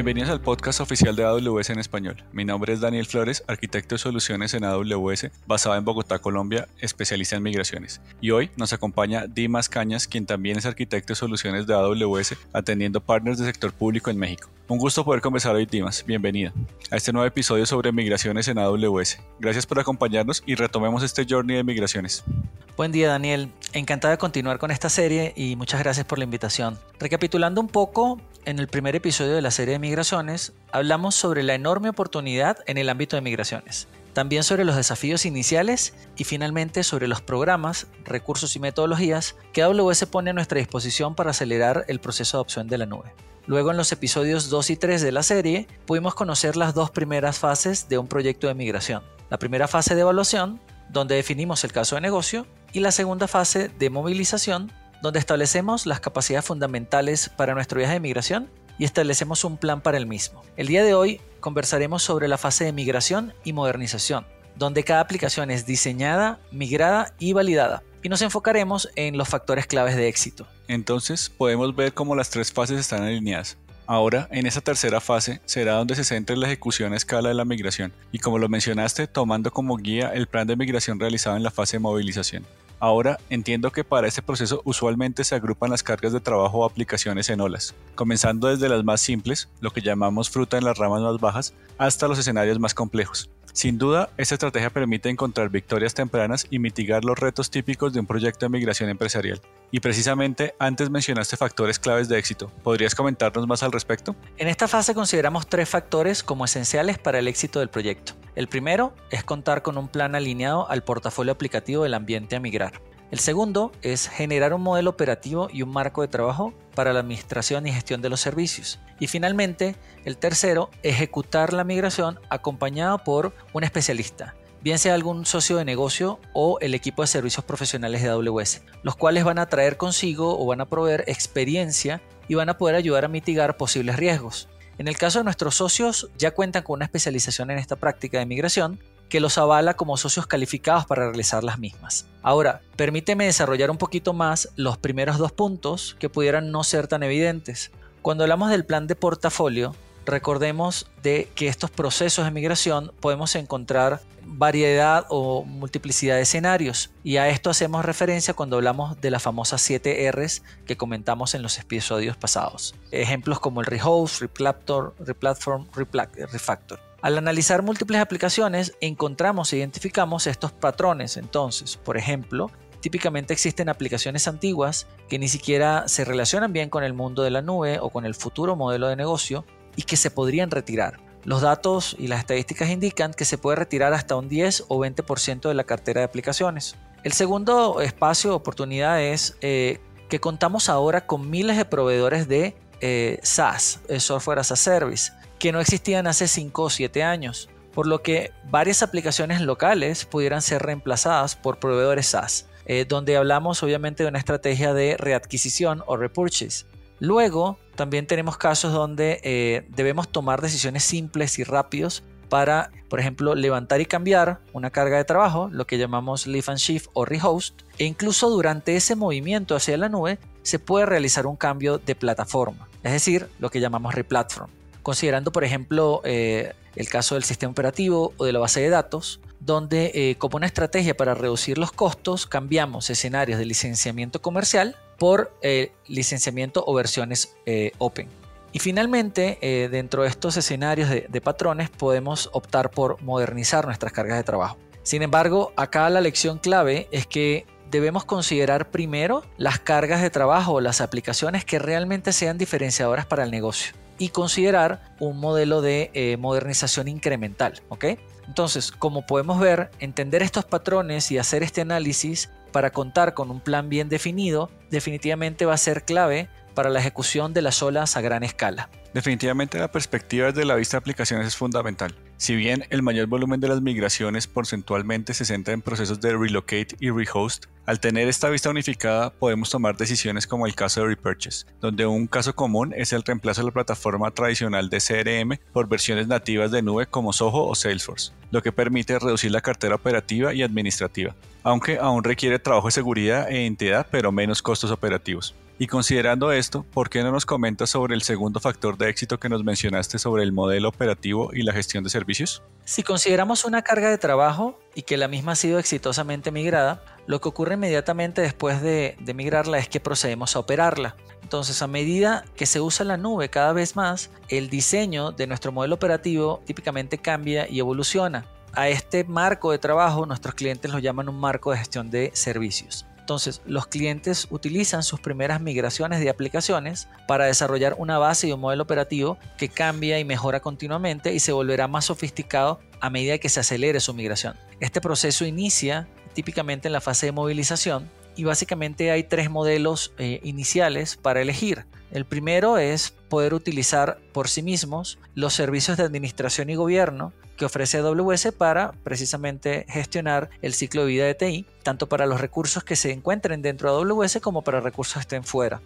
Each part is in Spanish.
Bienvenidos al podcast oficial de AWS en español. Mi nombre es Daniel Flores, arquitecto de soluciones en AWS, basado en Bogotá, Colombia, especialista en migraciones. Y hoy nos acompaña Dimas Cañas, quien también es arquitecto de soluciones de AWS, atendiendo partners del sector público en México. Un gusto poder conversar hoy, Dimas. Bienvenida a este nuevo episodio sobre migraciones en AWS. Gracias por acompañarnos y retomemos este journey de migraciones. Buen día, Daniel. Encantado de continuar con esta serie y muchas gracias por la invitación. Recapitulando un poco, en el primer episodio de la serie de migraciones, hablamos sobre la enorme oportunidad en el ámbito de migraciones, también sobre los desafíos iniciales y finalmente sobre los programas, recursos y metodologías que AWS pone a nuestra disposición para acelerar el proceso de adopción de la nube. Luego en los episodios 2 y 3 de la serie pudimos conocer las dos primeras fases de un proyecto de migración. La primera fase de evaluación, donde definimos el caso de negocio, y la segunda fase de movilización, donde establecemos las capacidades fundamentales para nuestro viaje de migración y establecemos un plan para el mismo. El día de hoy conversaremos sobre la fase de migración y modernización, donde cada aplicación es diseñada, migrada y validada. Y nos enfocaremos en los factores claves de éxito. Entonces podemos ver cómo las tres fases están alineadas. Ahora, en esa tercera fase, será donde se centre la ejecución a escala de la migración, y como lo mencionaste, tomando como guía el plan de migración realizado en la fase de movilización. Ahora entiendo que para este proceso usualmente se agrupan las cargas de trabajo o aplicaciones en olas, comenzando desde las más simples, lo que llamamos fruta en las ramas más bajas, hasta los escenarios más complejos. Sin duda, esta estrategia permite encontrar victorias tempranas y mitigar los retos típicos de un proyecto de migración empresarial. Y precisamente antes mencionaste factores claves de éxito. ¿Podrías comentarnos más al respecto? En esta fase consideramos tres factores como esenciales para el éxito del proyecto. El primero es contar con un plan alineado al portafolio aplicativo del ambiente a migrar. El segundo es generar un modelo operativo y un marco de trabajo para la administración y gestión de los servicios. Y finalmente, el tercero, ejecutar la migración acompañado por un especialista, bien sea algún socio de negocio o el equipo de servicios profesionales de AWS, los cuales van a traer consigo o van a proveer experiencia y van a poder ayudar a mitigar posibles riesgos. En el caso de nuestros socios, ya cuentan con una especialización en esta práctica de migración que los avala como socios calificados para realizar las mismas. Ahora, permíteme desarrollar un poquito más los primeros dos puntos que pudieran no ser tan evidentes. Cuando hablamos del plan de portafolio, recordemos de que estos procesos de migración podemos encontrar variedad o multiplicidad de escenarios y a esto hacemos referencia cuando hablamos de las famosas 7 Rs que comentamos en los episodios pasados. Ejemplos como el rehost, replatform, replatform, refactor. Al analizar múltiples aplicaciones encontramos e identificamos estos patrones. Entonces, por ejemplo, típicamente existen aplicaciones antiguas que ni siquiera se relacionan bien con el mundo de la nube o con el futuro modelo de negocio y que se podrían retirar. Los datos y las estadísticas indican que se puede retirar hasta un 10 o 20% de la cartera de aplicaciones. El segundo espacio de oportunidad es eh, que contamos ahora con miles de proveedores de eh, SaaS, eh, Software as a Service, que no existían hace 5 o 7 años, por lo que varias aplicaciones locales pudieran ser reemplazadas por proveedores SaaS, donde hablamos obviamente de una estrategia de readquisición o repurchase. Luego, también tenemos casos donde eh, debemos tomar decisiones simples y rápidos para, por ejemplo, levantar y cambiar una carga de trabajo, lo que llamamos lift and shift o rehost, e incluso durante ese movimiento hacia la nube se puede realizar un cambio de plataforma, es decir, lo que llamamos replatform. Considerando, por ejemplo, eh, el caso del sistema operativo o de la base de datos, donde eh, como una estrategia para reducir los costos cambiamos escenarios de licenciamiento comercial por eh, licenciamiento o versiones eh, open. Y finalmente, dentro de estos escenarios de, de, patrones, podemos optar por modernizar nuestras cargas de trabajo. Sin embargo, acá la lección clave es que debemos considerar primero las cargas de trabajo o las aplicaciones que realmente sean diferenciadoras para el negocio y considerar un modelo de modernización incremental. ¿ok? Entonces, como podemos ver, entender estos patrones y hacer este análisis para contar con un plan bien definido definitivamente va a ser clave para la ejecución de las olas a gran escala. Definitivamente la perspectiva desde la vista de aplicaciones es fundamental. Si bien el mayor volumen de las migraciones porcentualmente se centra en procesos de relocate y rehost, al tener esta vista unificada podemos tomar decisiones como el caso de repurchase, donde un caso común es el reemplazo de la plataforma tradicional de CRM por versiones nativas de nube como Soho o Salesforce, lo que permite reducir la cartera operativa y administrativa, aunque aún requiere trabajo de seguridad e identidad pero menos costos operativos. Y considerando esto, ¿por qué no nos comentas sobre el segundo factor de éxito que nos mencionaste sobre el modelo operativo y la gestión de servicios? Si consideramos una carga de trabajo y que la misma ha sido exitosamente migrada, lo que ocurre inmediatamente después de, migrarla es que procedemos a operarla. Entonces, a medida que se usa la nube cada vez más, el diseño de nuestro modelo operativo típicamente cambia y evoluciona. A este marco de trabajo nuestros clientes lo llaman un marco de gestión de servicios. Entonces, los clientes utilizan sus primeras migraciones de aplicaciones para desarrollar una base y un modelo operativo que cambia y mejora continuamente y se volverá más sofisticado a medida que se acelere su migración. Este proceso inicia típicamente en la fase de movilización y básicamente hay tres modelos eh, iniciales para elegir. El primero es poder utilizar por sí mismos los servicios de administración y gobierno que ofrece AWS para precisamente gestionar el ciclo de vida de TI, tanto para los recursos que se encuentren dentro de AWS como para recursos que estén fuera.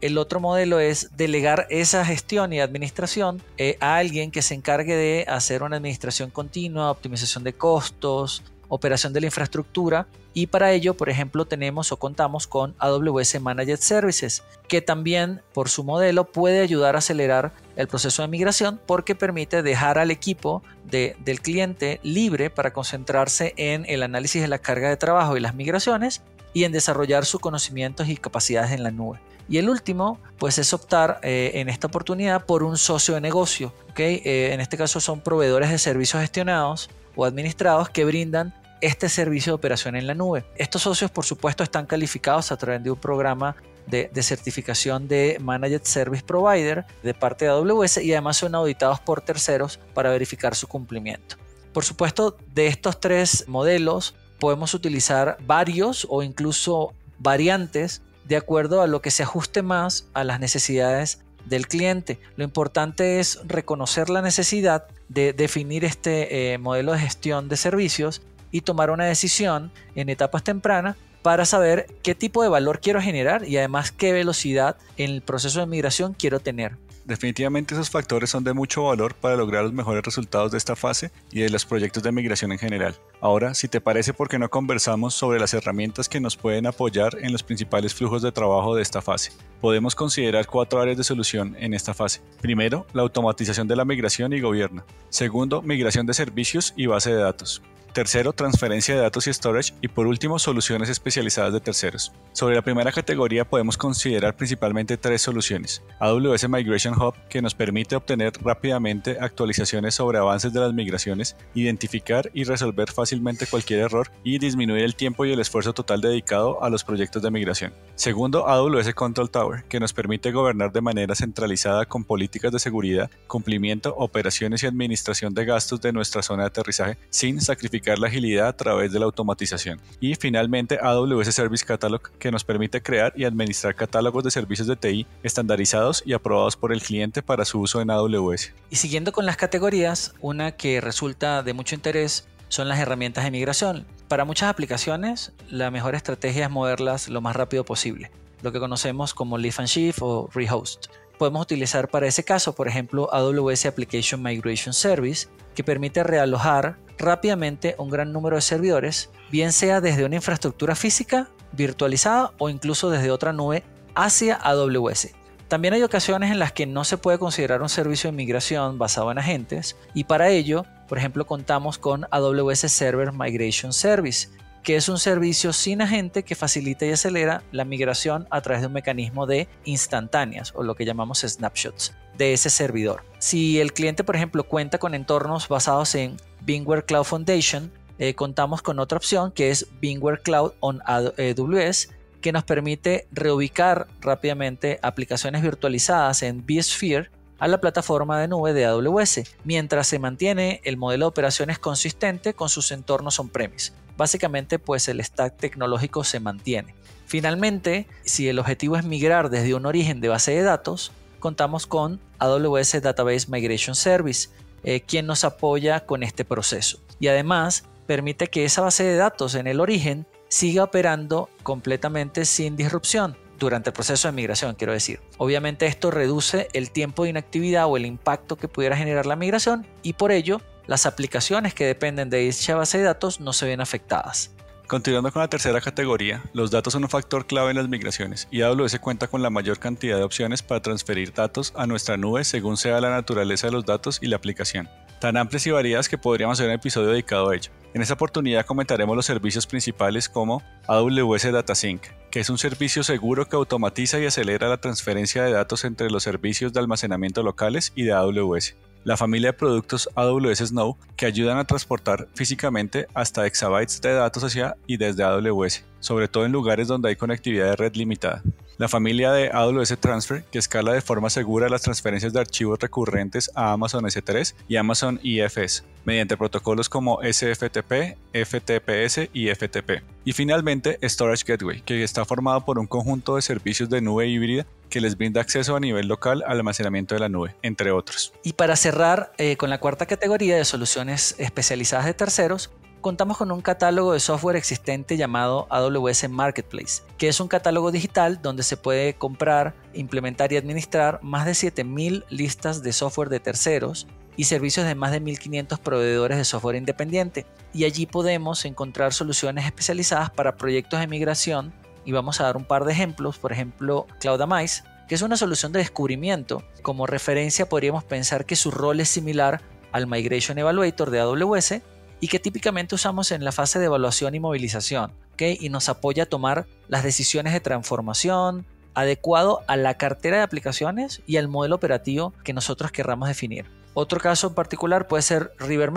El otro modelo es delegar esa gestión y administración eh, a alguien que se encargue de hacer una administración continua, optimización de costos, operación de la infraestructura y para ello, por ejemplo, tenemos o contamos con AWS Managed Services, que también por su modelo puede ayudar a acelerar el proceso de migración porque permite dejar al equipo del cliente libre para concentrarse en el análisis de la carga de trabajo y las migraciones y en desarrollar sus conocimientos y capacidades en la nube. Y el último, pues es optar eh, en esta oportunidad por un socio de negocio. ¿okay? Eh, en este caso son proveedores de servicios gestionados o administrados que brindan este servicio de operación en la nube. Estos socios, por supuesto, están calificados a través de un programa de, certificación de Managed Service Provider de parte de AWS y además son auditados por terceros para verificar su cumplimiento. Por supuesto, de estos tres modelos podemos utilizar varios o incluso variantes de acuerdo a lo que se ajuste más a las necesidades del cliente. Lo importante es reconocer la necesidad de definir este eh, modelo de gestión de servicios y tomar una decisión en etapas tempranas para saber qué tipo de valor quiero generar y además qué velocidad en el proceso de migración quiero tener. Definitivamente esos factores son de mucho valor para lograr los mejores resultados de esta fase y de los proyectos de migración en general. Ahora, si te parece, ¿por qué no conversamos sobre las herramientas que nos pueden apoyar en los principales flujos de trabajo de esta fase? Podemos considerar cuatro áreas de solución en esta fase. Primero, la automatización de la migración y gobierno. Segundo, migración de servicios y base de datos. Tercero, transferencia de datos y storage. Y por último, soluciones especializadas de terceros. Sobre la primera categoría podemos considerar principalmente tres soluciones. AWS Migration Hub, que nos permite obtener rápidamente actualizaciones sobre avances de las migraciones, identificar y resolver fácilmente cualquier error y disminuir el tiempo y el esfuerzo total dedicado a los proyectos de migración. Segundo, AWS Control Tower, que nos permite gobernar de manera centralizada con políticas de seguridad, cumplimiento, operaciones y administración de gastos de nuestra zona de aterrizaje sin sacrificar la agilidad a través de la automatización. Y finalmente AWS Service Catalog, que nos permite crear y administrar catálogos de servicios de TI estandarizados y aprobados por el cliente para su uso en AWS. Y siguiendo con las categorías, una que resulta de mucho interés son las herramientas de migración. Para muchas aplicaciones, la mejor estrategia es moverlas lo más rápido posible, lo que conocemos como Lift and Shift o Rehost. Podemos utilizar para ese caso, por ejemplo, AWS Application Migration Service, que permite realojar rápidamente un gran número de servidores, bien sea desde una infraestructura física, virtualizada o incluso desde otra nube hacia AWS. También hay ocasiones en las que no se puede considerar un servicio de migración basado en agentes y para ello, por ejemplo, contamos con AWS Server Migration Service, que es un servicio sin agente que facilita y acelera la migración a través de un mecanismo de instantáneas o lo que llamamos snapshots de ese servidor. Si el cliente, por ejemplo, cuenta con entornos basados en Bingware Cloud Foundation, eh, contamos con otra opción que es Bingware Cloud on AWS, que nos permite reubicar rápidamente aplicaciones virtualizadas en vSphere a la plataforma de nube de AWS, mientras se mantiene el modelo de operaciones consistente con sus entornos on-premise. Básicamente, pues el stack tecnológico se mantiene. Finalmente, si el objetivo es migrar desde un origen de base de datos, contamos con AWS Database Migration Service, eh, quien nos apoya con este proceso. Y además permite que esa base de datos en el origen siga operando completamente sin disrupción durante el proceso de migración, quiero decir. Obviamente esto reduce el tiempo de inactividad o el impacto que pudiera generar la migración y por ello las aplicaciones que dependen de dicha base de datos no se ven afectadas. Continuando con la tercera categoría, los datos son un factor clave en las migraciones y AWS cuenta con la mayor cantidad de opciones para transferir datos a nuestra nube según sea la naturaleza de los datos y la aplicación, tan amplias y variadas que podríamos hacer un episodio dedicado a ello. En esta oportunidad comentaremos los servicios principales como AWS Data Sync, que es un servicio seguro que automatiza y acelera la transferencia de datos entre los servicios de almacenamiento locales y de AWS la familia de productos AWS Snow que ayudan a transportar físicamente hasta exabytes de datos hacia y desde AWS, sobre todo en lugares donde hay conectividad de red limitada. La familia de AWS Transfer, que escala de forma segura las transferencias de archivos recurrentes a Amazon S3 y Amazon EFS, mediante protocolos como SFTP, FTPS y FTP. Y finalmente, Storage Gateway, que está formado por un conjunto de servicios de nube híbrida que les brinda acceso a nivel local al almacenamiento de la nube, entre otros. Y para cerrar eh, con la cuarta categoría de soluciones especializadas de terceros, contamos con un catálogo de software existente llamado AWS Marketplace, que es un catálogo digital donde se puede comprar, implementar y administrar más de 7.000 listas de software de terceros y servicios de más de 1.500 proveedores de software independiente. Y allí podemos encontrar soluciones especializadas para proyectos de migración y vamos a dar un par de ejemplos, por ejemplo CloudAmize, que es una solución de descubrimiento. Como referencia podríamos pensar que su rol es similar al Migration Evaluator de AWS, y que típicamente usamos en la fase de evaluación y movilización, y nos apoya a tomar las decisiones de transformación adecuado a la cartera de aplicaciones y al modelo operativo que nosotros querramos definir. Otro caso particular puede ser River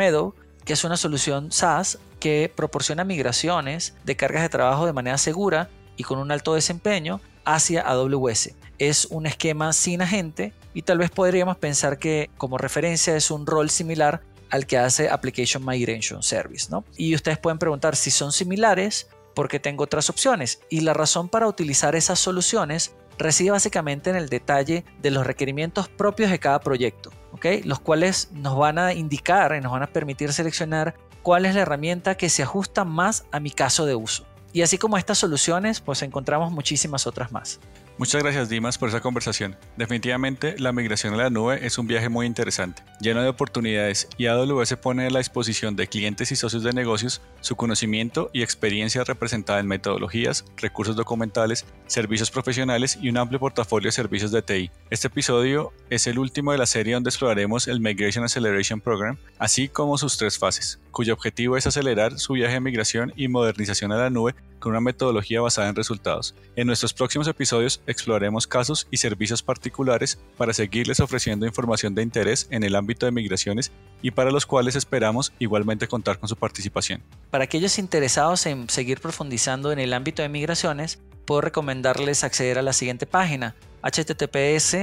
que es una solución SaaS que proporciona migraciones de cargas de trabajo de manera segura y con un alto desempeño hacia AWS. Es un esquema sin agente y tal vez podríamos pensar que como referencia es un rol similar al que hace Application Migration Service. ¿no? Y ustedes pueden preguntar si son similares porque tengo otras opciones. Y la razón para utilizar esas soluciones reside básicamente en el detalle de los requerimientos propios de cada proyecto, ¿okay? los cuales nos van a indicar y nos van a permitir seleccionar cuál es la herramienta que se ajusta más a mi caso de uso. Y así como estas soluciones, pues encontramos muchísimas otras más. Muchas gracias Dimas por esa conversación. Definitivamente la migración a la nube es un viaje muy interesante, lleno de oportunidades y AWS pone a la disposición de clientes y socios de negocios su conocimiento y experiencia representada en metodologías, recursos documentales, servicios profesionales y un amplio portafolio de servicios de TI. Este episodio es el último de la serie donde exploraremos el Migration Acceleration Program, así como sus tres fases, cuyo objetivo es acelerar su viaje de migración y modernización a la nube con una metodología basada en resultados. En nuestros próximos episodios exploraremos casos y servicios particulares para seguirles ofreciendo información de interés en el ámbito de migraciones y para los cuales esperamos igualmente contar con su participación. Para aquellos interesados en seguir profundizando en el ámbito de migraciones, puedo recomendarles acceder a la siguiente página https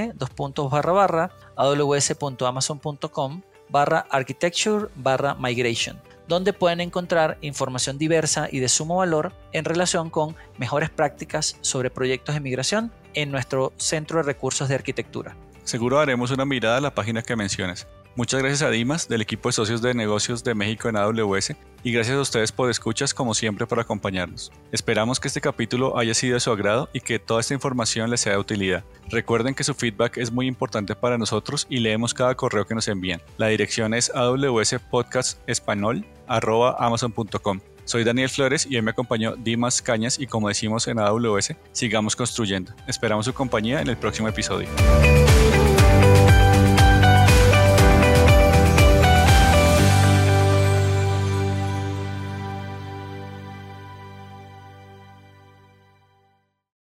aws.amazon.com barra architecture barra migration donde pueden encontrar información diversa y de sumo valor en relación con mejores prácticas sobre proyectos de migración en nuestro Centro de Recursos de Arquitectura. Seguro haremos una mirada a la página que mencionas. Muchas gracias a Dimas del equipo de socios de negocios de México en AWS y gracias a ustedes por escuchas como siempre por acompañarnos. Esperamos que este capítulo haya sido de su agrado y que toda esta información les sea de utilidad. Recuerden que su feedback es muy importante para nosotros y leemos cada correo que nos envían. La dirección es awspodcastespanol.amazon.com. Soy Daniel Flores y hoy me acompañó Dimas Cañas y como decimos en AWS, sigamos construyendo. Esperamos su compañía en el próximo episodio.